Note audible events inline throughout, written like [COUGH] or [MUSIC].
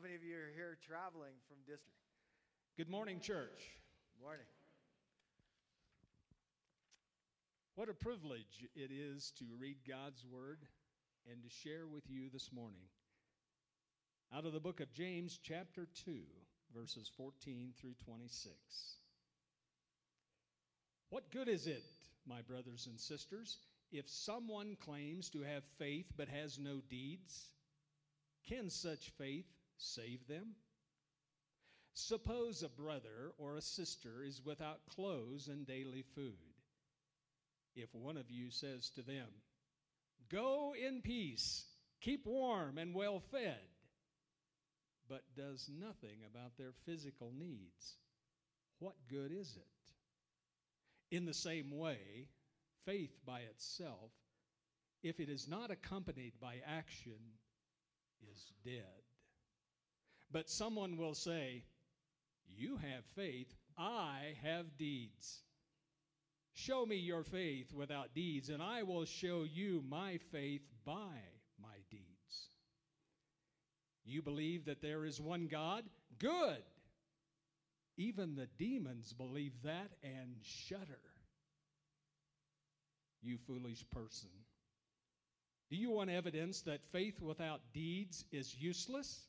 How many of you are here traveling from district? Good morning, church. Good Morning. What a privilege it is to read God's Word and to share with you this morning. Out of the book of James, chapter 2, verses 14 through 26. What good is it, my brothers and sisters, if someone claims to have faith but has no deeds? Can such faith save them? Suppose a brother or a sister is without clothes and daily food. If one of you says to them, Go in peace, keep warm and well fed, but does nothing about their physical needs, what good is it? In the same way, faith by itself, if it is not accompanied by action, is dead. But someone will say, You have faith, I have deeds. Show me your faith without deeds, and I will show you my faith by my deeds. You believe that there is one God? Good. Even the demons believe that and shudder. You foolish person. Do you want evidence that faith without deeds is useless?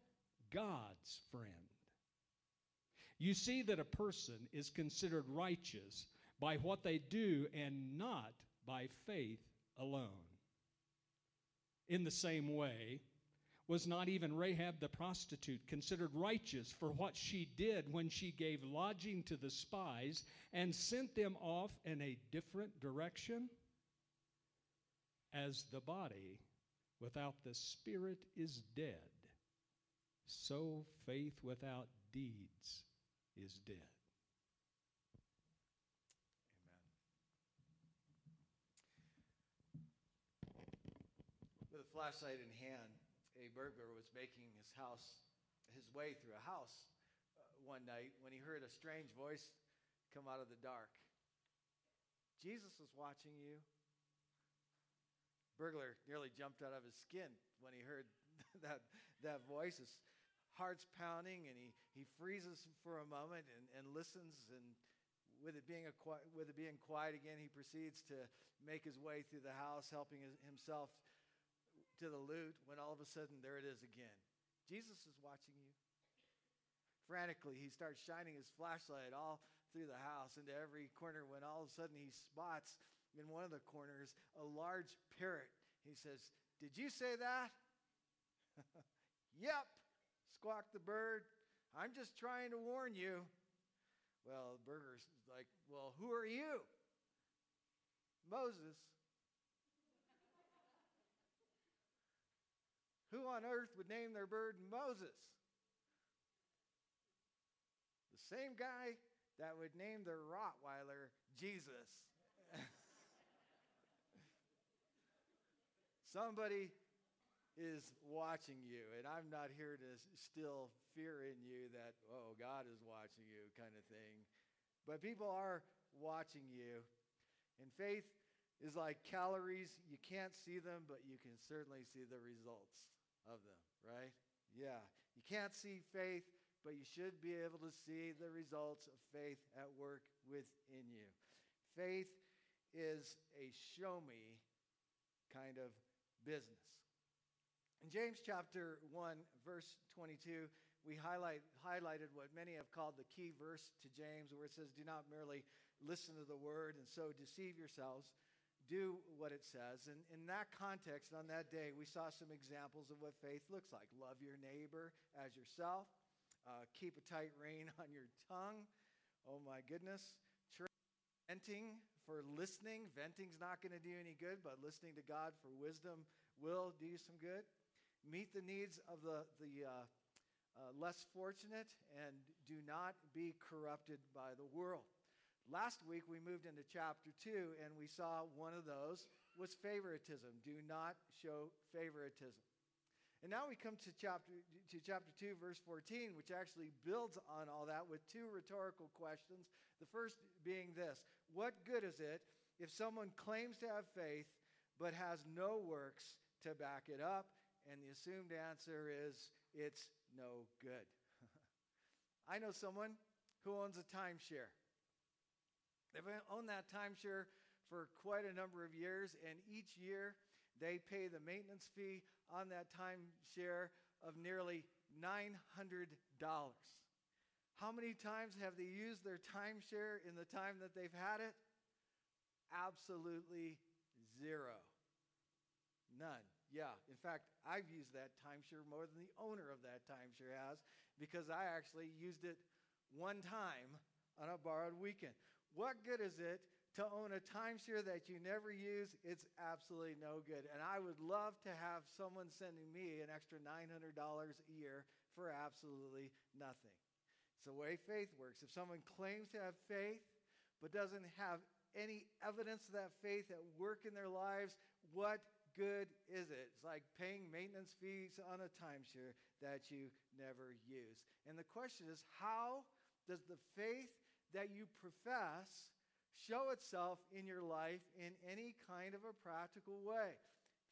God's friend. You see that a person is considered righteous by what they do and not by faith alone. In the same way, was not even Rahab the prostitute considered righteous for what she did when she gave lodging to the spies and sent them off in a different direction? As the body without the spirit is dead, so faith without deeds is dead. Amen. With a flashlight in hand, a burglar was making his house his way through a house uh, one night when he heard a strange voice come out of the dark. Jesus is watching you. Burglar nearly jumped out of his skin when he heard [LAUGHS] that, that voice. His heart's pounding and he, he freezes for a moment and, and listens and with it, being a, with it being quiet again, he proceeds to make his way through the house, helping his, himself to the loot when all of a sudden there it is again. Jesus is watching you. Frantically, he starts shining his flashlight all through the house into every corner when all of a sudden he spots in one of the corners a large parrot. He says, Did you say that? [LAUGHS] yep, squawked the bird. I'm just trying to warn you. Well, the burger's like, Well, who are you? Moses. Who on earth would name their bird Moses? The same guy that would name their Rottweiler Jesus. [LAUGHS] Somebody is watching you, and I'm not here to still fear in you that, oh, God is watching you kind of thing. But people are watching you. And faith is like calories. You can't see them, but you can certainly see the results of them, right? Yeah. You can't see faith, but you should be able to see the results of faith at work within you. Faith is a show me kind of business. In James chapter 1, verse 22, we highlight, highlighted what many have called the key verse to James, where it says, Do not merely listen to the word and so deceive yourselves do what it says. And in that context, on that day, we saw some examples of what faith looks like love your neighbor as yourself, uh, keep a tight rein [LAUGHS] on your tongue. Oh my goodness. Venting for listening. Venting's not going to do any good, but listening to God for wisdom will do you some good. Meet the needs of the, the, uh, uh, less fortunate, and do not be corrupted by the world. Last week we moved into chapter 2 and we saw one of those was favoritism. Do not show favoritism. And now we come to chapter, to chapter 2, verse 14, which actually builds on all that with two rhetorical questions. The first being this What good is it if someone claims to have faith but has no works to back it up? And the assumed answer is it's no good. [LAUGHS] I know someone who owns a timeshare. They've owned that timeshare for quite a number of years, and each year they pay the maintenance fee on that timeshare of nearly $900. How many times have they used their timeshare in the time that they've had it? Absolutely zero. None. Yeah. In fact, I've used that timeshare more than the owner of that timeshare has because I actually used it one time on a borrowed weekend. What good is it to own a timeshare that you never use? It's absolutely no good. And I would love to have someone sending me an extra $900 a year for absolutely nothing. It's the way faith works. If someone claims to have faith but doesn't have any evidence of that faith at work in their lives, what good is it? It's like paying maintenance fees on a timeshare that you never use. And the question is how does the faith that you profess show itself in your life in any kind of a practical way.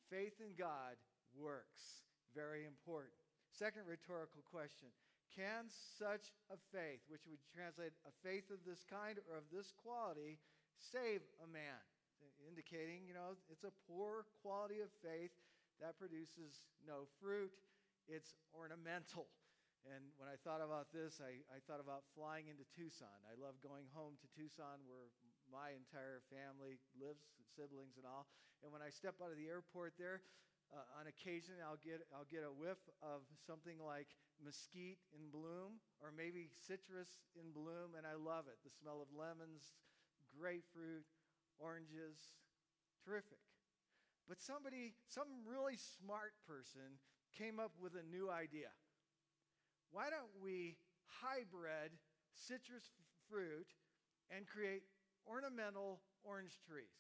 Faith in God works. Very important. Second rhetorical question Can such a faith, which would translate a faith of this kind or of this quality, save a man? Indicating, you know, it's a poor quality of faith that produces no fruit, it's ornamental. And when I thought about this, I, I thought about flying into Tucson. I love going home to Tucson where my entire family lives, siblings and all. And when I step out of the airport there, uh, on occasion I'll get, I'll get a whiff of something like mesquite in bloom or maybe citrus in bloom, and I love it. The smell of lemons, grapefruit, oranges, terrific. But somebody, some really smart person, came up with a new idea why don't we hybrid citrus fruit and create ornamental orange trees?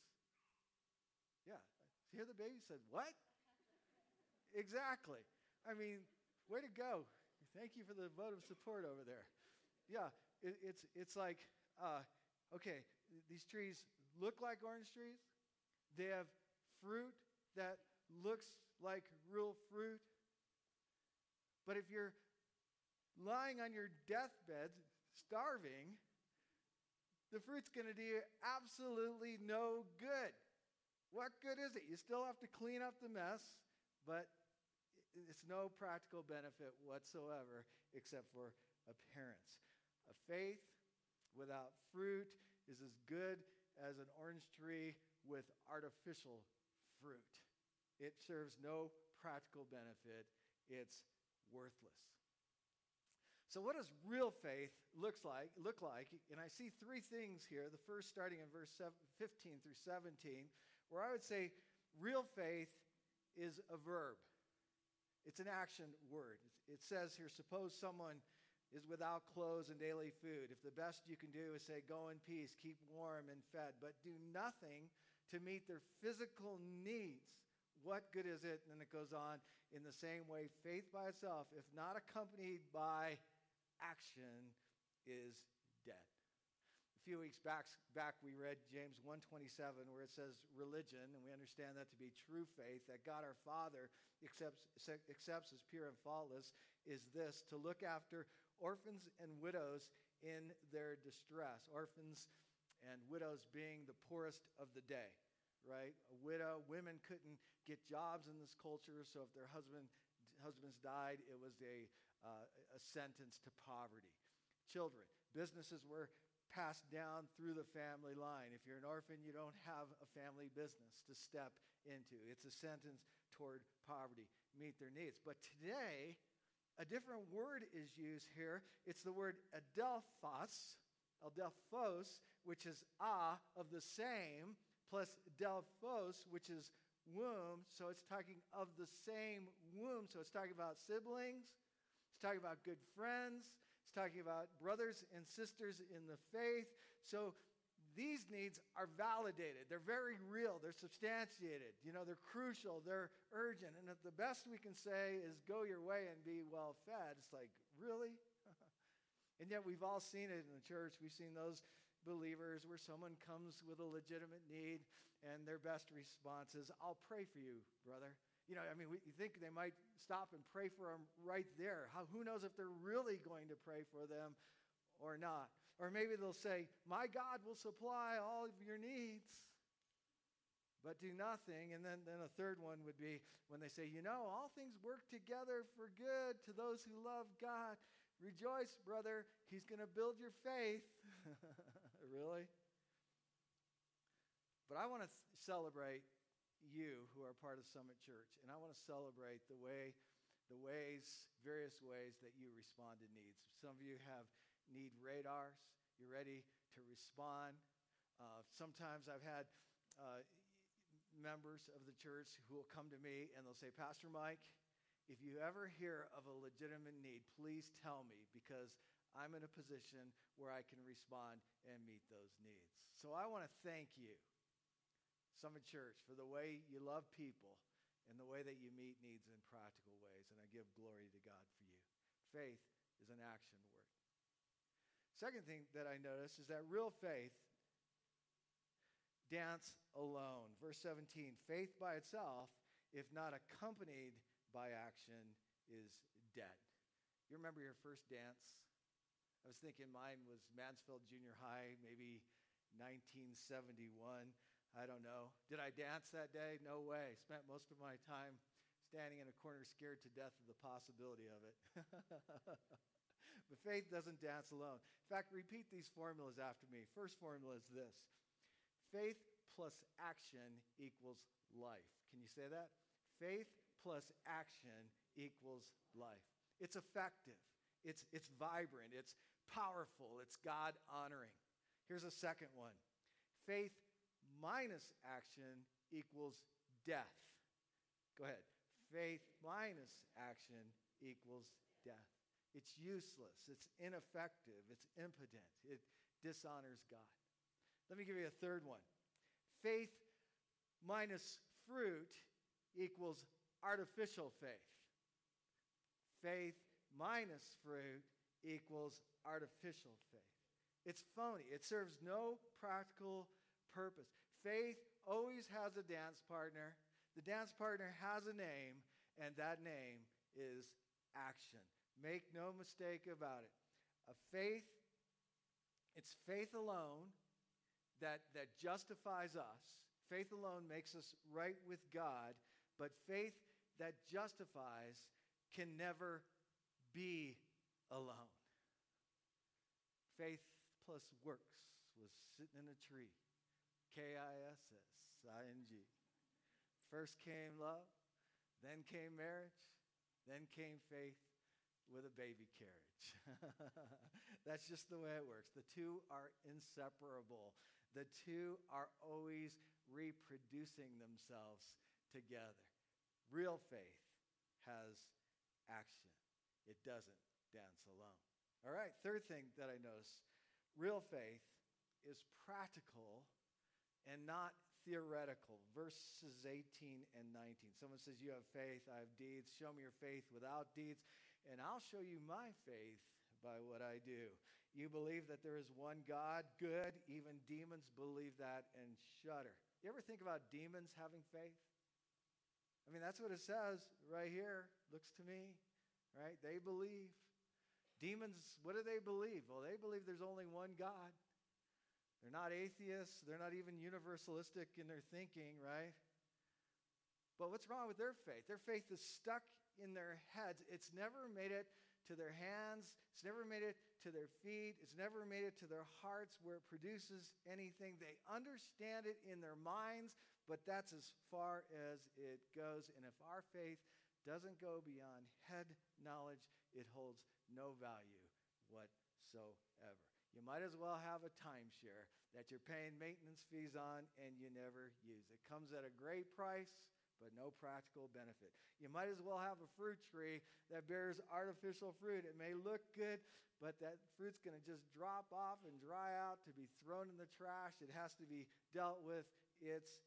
Yeah. Here the baby said, What? [LAUGHS] exactly. I mean, way to go. Thank you for the vote of support over there. Yeah, it, it's, it's like, uh, okay, these trees look like orange trees. They have fruit that looks like real fruit. But if you're lying on your deathbed, starving, the fruit's going to do absolutely no good. What good is it? You still have to clean up the mess, but it's no practical benefit whatsoever except for appearance. A faith without fruit is as good as an orange tree with artificial fruit. It serves no practical benefit, it's worthless. So, what does real faith looks like, look like? And I see three things here. The first, starting in verse 15 through 17, where I would say real faith is a verb. It's an action word. It says here, suppose someone is without clothes and daily food. If the best you can do is say, go in peace, keep warm and fed, but do nothing to meet their physical needs, what good is it? And then it goes on in the same way, faith by itself, if not accompanied by action is dead. A few weeks back, back we read James 1:27 where it says religion and we understand that to be true faith that God our Father accepts, accepts as pure and faultless is this to look after orphans and widows in their distress. Orphans and widows being the poorest of the day, right? A widow, women couldn't get jobs in this culture, so if their husband husbands died, it was a uh, a sentence to poverty. Children, businesses were passed down through the family line. If you're an orphan, you don't have a family business to step into. It's a sentence toward poverty, meet their needs. But today, a different word is used here. It's the word adelphos, adelphos, which is a of the same, plus delphos, which is womb. So it's talking of the same womb. So it's talking about siblings, It's talking about good friends. It's talking about brothers and sisters in the faith. So these needs are validated. They're very real. They're substantiated. You know, they're crucial. They're urgent. And if the best we can say is go your way and be well fed, it's like, really? [LAUGHS] and yet we've all seen it in the church. We've seen those believers where someone comes with a legitimate need and their best response is, I'll pray for you, brother. You know, I mean, we, you think they might stop and pray for them right there. How, who knows if they're really going to pray for them or not? Or maybe they'll say, My God will supply all of your needs, but do nothing. And then, then a third one would be when they say, You know, all things work together for good to those who love God. Rejoice, brother. He's going to build your faith. [LAUGHS] really? But I want to th- celebrate you who are part of Summit Church, and I want to celebrate the way, the ways, various ways that you respond to needs. Some of you have need radars. You're ready to respond. Uh, sometimes I've had uh, members of the church who will come to me and they'll say, Pastor Mike, if you ever hear of a legitimate need, please tell me because I'm in a position where I can respond and meet those needs. So I want to thank you, Summit Church, for the way you love people and the way that you meet needs in practical ways. And I give glory to God for you. Faith is an action word. Second thing that I notice is that real faith dance alone. Verse 17 faith by itself, if not accompanied by action, is dead. You remember your first dance? I was thinking mine was Mansfield Junior High, maybe 1971. I don't know. Did I dance that day? No way. Spent most of my time standing in a corner scared to death of the possibility of it. [LAUGHS] But faith doesn't dance alone. In fact, repeat these formulas after me. First formula is this faith plus action equals life. Can you say that? Faith plus action equals life. It's effective, it's, it's vibrant, it's powerful, it's God honoring. Here's a second one faith minus action equals death. Go ahead. Faith minus action equals death. It's useless. It's ineffective. It's impotent. It dishonors God. Let me give you a third one. Faith minus fruit equals artificial faith. Faith minus fruit equals artificial faith. It's phony. It serves no practical purpose. Faith always has a dance partner. The dance partner has a name, and that name is action. Make no mistake about it. A faith, it's faith alone that, that justifies us. Faith alone makes us right with God, but faith that justifies can never be alone. Faith plus works was sitting in a tree. K I S S I N G. First came love, then came marriage, then came faith, with a baby carriage. [LAUGHS] That's just the way it works. The two are inseparable, the two are always reproducing themselves together. Real faith has action, it doesn't dance alone. All right, third thing that I notice real faith is practical and not theoretical. Verses 18 and 19. Someone says, You have faith, I have deeds. Show me your faith without deeds and I'll show you my faith by what I do. You believe that there is one God, good. Even demons believe that and shudder. You ever think about demons having faith? I mean, that's what it says right here. Looks to me, right? They believe. Demons, what do they believe? Well, they believe there's only one God. They're not atheists. They're not even universalistic in their thinking, right? But what's wrong with their faith? Their faith is stuck in their heads. It's never made it to their hands. It's never made it to their feet. It's never made it to their hearts where it produces anything. They understand it in their minds, but that's as far as it goes. And if our faith doesn't go beyond head knowledge, it holds no value whatsoever. You might as well have a timeshare that you're paying maintenance fees on and you never use. It comes at a great price, but no practical benefit. You might as well have a fruit tree that bears artificial fruit. It may look good, but that fruit's going to just drop off and dry out to be thrown in the trash. It has to be dealt with. It's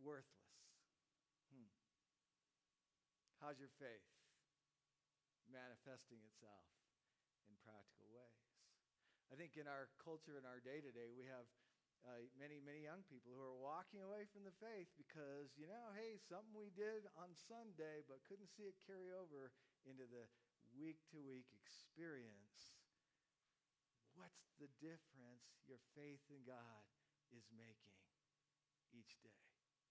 worthless. Hmm. How's your faith manifesting itself in practical ways? I think in our culture, in our day to day, we have uh, many, many young people who are walking away from the faith because, you know, hey, something we did on Sunday but couldn't see it carry over into the week to week experience. What's the difference your faith in God is making each day?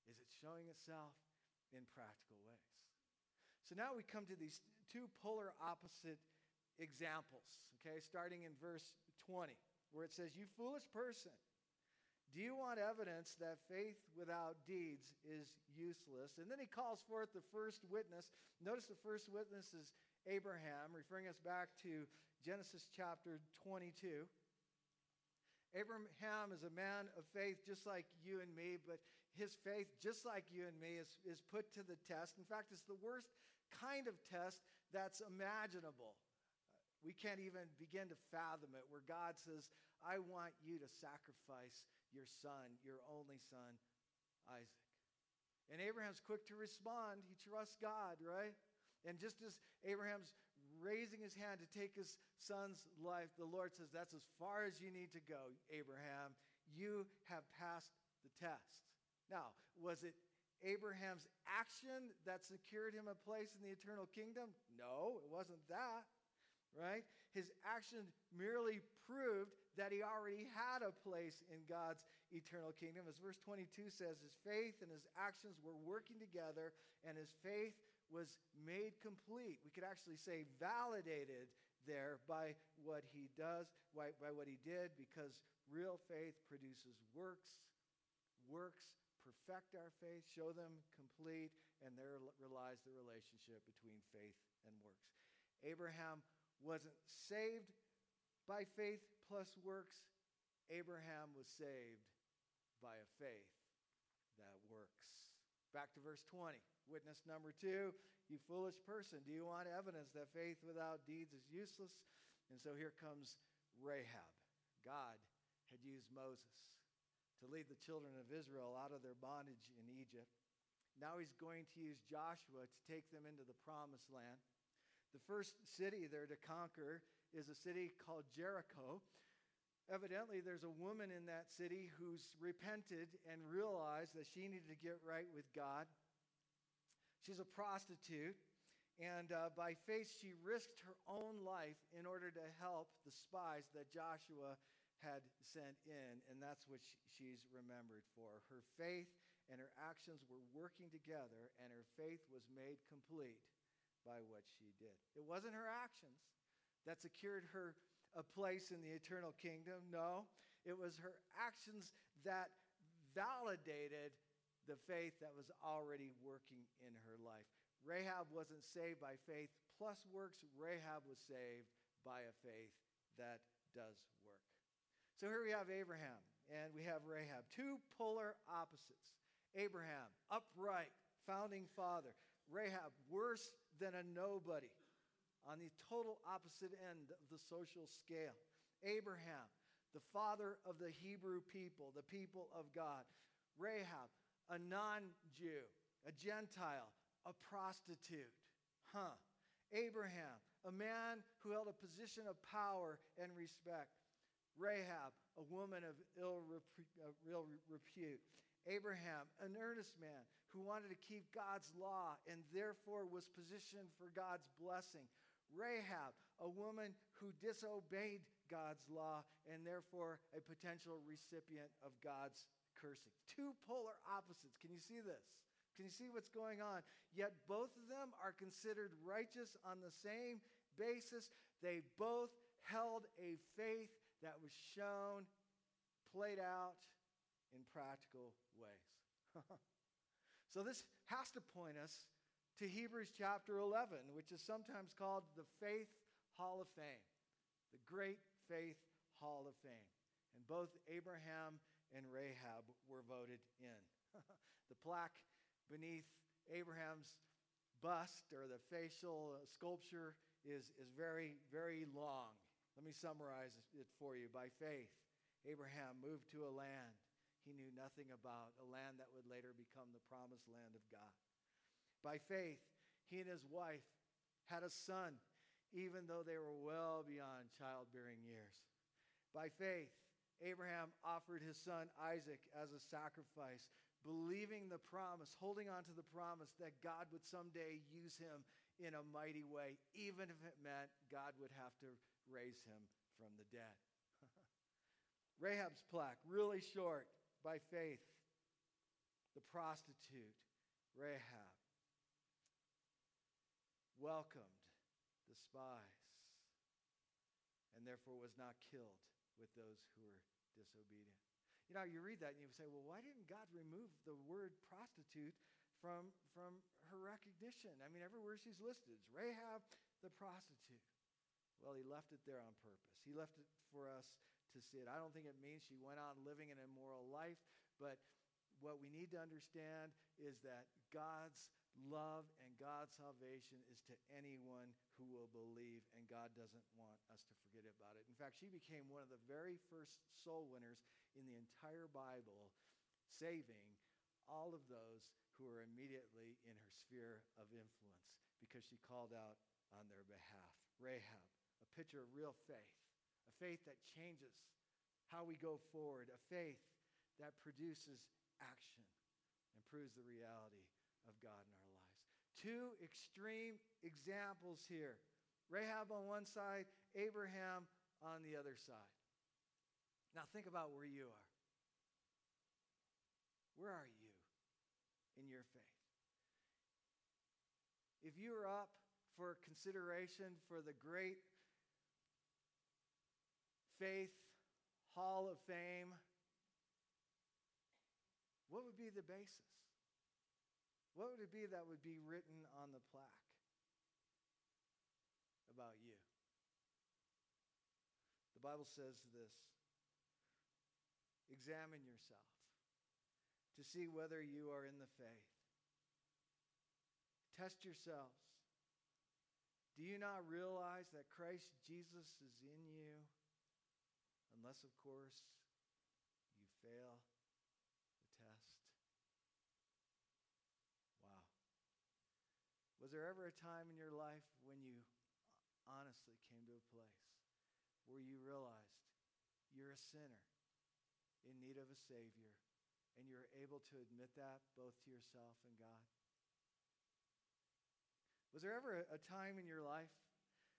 Is it showing itself in practical ways? So now we come to these two polar opposite examples, okay, starting in verse 20, where it says, You foolish person. Do you want evidence that faith without deeds is useless? And then he calls forth the first witness. Notice the first witness is Abraham, referring us back to Genesis chapter 22. Abraham is a man of faith just like you and me, but his faith, just like you and me, is, is put to the test. In fact, it's the worst kind of test that's imaginable. We can't even begin to fathom it, where God says, I want you to sacrifice your son, your only son, Isaac. And Abraham's quick to respond. He trusts God, right? And just as Abraham's raising his hand to take his son's life, the Lord says, That's as far as you need to go, Abraham. You have passed the test. Now, was it Abraham's action that secured him a place in the eternal kingdom? No, it wasn't that right? His action merely proved that he already had a place in God's eternal kingdom. As verse 22 says, his faith and his actions were working together, and his faith was made complete. We could actually say validated there by what he does, by, by what he did, because real faith produces works. Works perfect our faith, show them complete, and there relies the relationship between faith and works. Abraham wasn't saved by faith plus works. Abraham was saved by a faith that works. Back to verse 20. Witness number two, you foolish person, do you want evidence that faith without deeds is useless? And so here comes Rahab. God had used Moses to lead the children of Israel out of their bondage in Egypt. Now he's going to use Joshua to take them into the promised land. The first city there to conquer is a city called Jericho. Evidently, there's a woman in that city who's repented and realized that she needed to get right with God. She's a prostitute, and uh, by faith, she risked her own life in order to help the spies that Joshua had sent in, and that's what she's remembered for. Her faith and her actions were working together, and her faith was made complete by what she did. It wasn't her actions that secured her a place in the eternal kingdom. No, it was her actions that validated the faith that was already working in her life. Rahab wasn't saved by faith plus works, Rahab was saved by a faith that does work. So here we have Abraham and we have Rahab, two polar opposites. Abraham, upright, founding father. Rahab, worse than a nobody, on the total opposite end of the social scale. Abraham, the father of the Hebrew people, the people of God. Rahab, a non Jew, a Gentile, a prostitute. Huh. Abraham, a man who held a position of power and respect. Rahab, a woman of ill uh, repute. Abraham, an earnest man who wanted to keep God's law and therefore was positioned for God's blessing. Rahab, a woman who disobeyed God's law and therefore a potential recipient of God's cursing. Two polar opposites. Can you see this? Can you see what's going on? Yet both of them are considered righteous on the same basis. They both held a faith that was shown, played out in practical ways. [LAUGHS] So this has to point us to Hebrews chapter 11, which is sometimes called the Faith Hall of Fame, the Great Faith Hall of Fame. And both Abraham and Rahab were voted in. [LAUGHS] the plaque beneath Abraham's bust or the facial sculpture is, is very, very long. Let me summarize it for you. By faith, Abraham moved to a land he knew nothing about, a land that would later become the promised land of God. By faith, he and his wife had a son, even though they were well beyond childbearing years. By faith, Abraham offered his son Isaac as a sacrifice, believing the promise, holding on to the promise that God would someday use him in a mighty way, even if it meant God would have to raise him from the dead. [LAUGHS] Rahab's plaque, really short, by faith. The prostitute, Rahab, welcomed the spies and therefore was not killed with those who were disobedient. You know, you read that and you say, well, why didn't God remove the word prostitute from, from her recognition? I mean, everywhere she's listed, Rahab the prostitute. Well, he left it there on purpose. He left it for us to see it. I don't think it means she went on living an immoral life, but what we need to understand is that God's love and God's salvation is to anyone who will believe, and God doesn't want us to forget about it. In fact, she became one of the very first soul winners in the entire Bible, saving all of those who were immediately in her sphere of influence because she called out on their behalf. Rahab, a picture of real faith, a faith that changes how we go forward, a faith that produces action and proves the reality of God in our lives. Two extreme examples here Rahab on one side, Abraham on the other side. Now, think about where you are. Where are you in your faith? If you are up for consideration for the great faith hall of fame what would be the basis? What would it be that would be written on the plaque about you? The Bible says this Examine yourself to see whether you are in the faith. Test yourselves. Do you not realize that Christ Jesus is in you? Unless, of course, you fail Was there ever a time in your life when you honestly came to a place where you realized you're a sinner in need of a Savior and you're able to admit that both to yourself and God? Was there ever a time in your life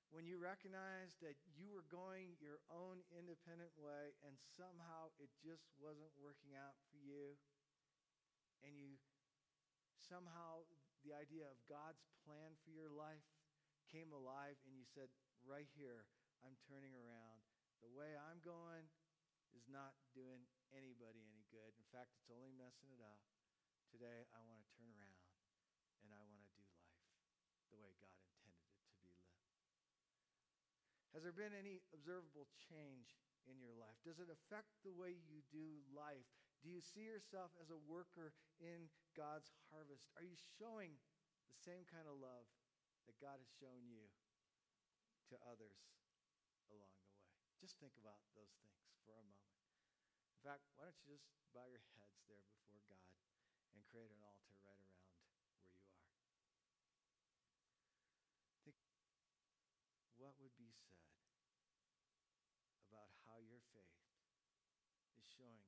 when you recognized that you were going your own independent way and somehow it just wasn't working out for you? And you somehow the idea of God's plan for your life came alive and you said, right here, I'm turning around. The way I'm going is not doing anybody any good. In fact, it's only messing it up. Today, I want to turn around and I want to do life the way God intended it to be lived. Has there been any observable change in your life? Does it affect the way you do life? Do you see yourself as a worker in God's harvest? Are you showing the same kind of love that God has shown you to others along the way? Just think about those things for a moment. In fact, why don't you just bow your heads there before God and create an altar right around where you are? Think what would be said about how your faith is showing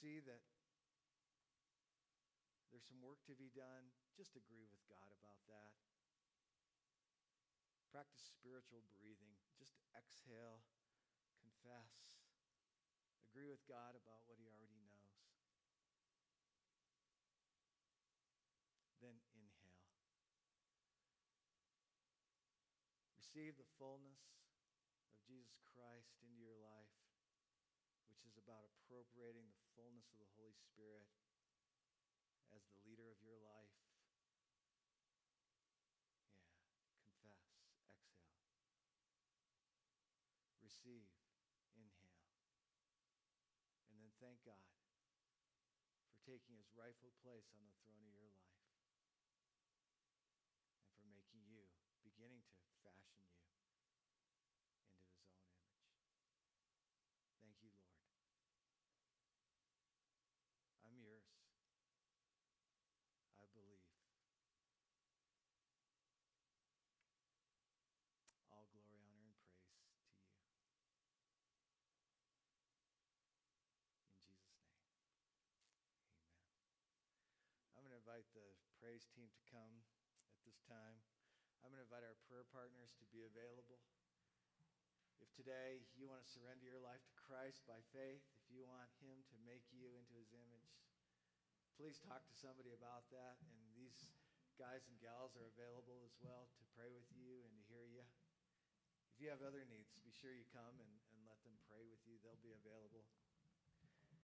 see that there's some work to be done, just agree with God about that. Practice spiritual breathing. Just exhale, confess, agree with God about what He already knows. Then inhale. Receive the fullness of Jesus Christ into your life which is about appropriating the fullness of the Holy Spirit as the leader of your life. Yeah, confess, exhale. Receive, inhale. And then thank God for taking his rightful place on the throne of your life and for making you, beginning to fashion you into his own image. Thank you, Lord. I'm yours. I believe. All glory, honor, and praise to you. In Jesus' name. Amen. I'm going to invite the praise team to come at this time. I'm going to invite our prayer partners to be available. If today you want to surrender your life to Christ by faith, if you want Him to make you into His image, please talk to somebody about that. And these guys and gals are available as well to pray with you and to hear you. If you have other needs, be sure you come and, and let them pray with you. They'll be available.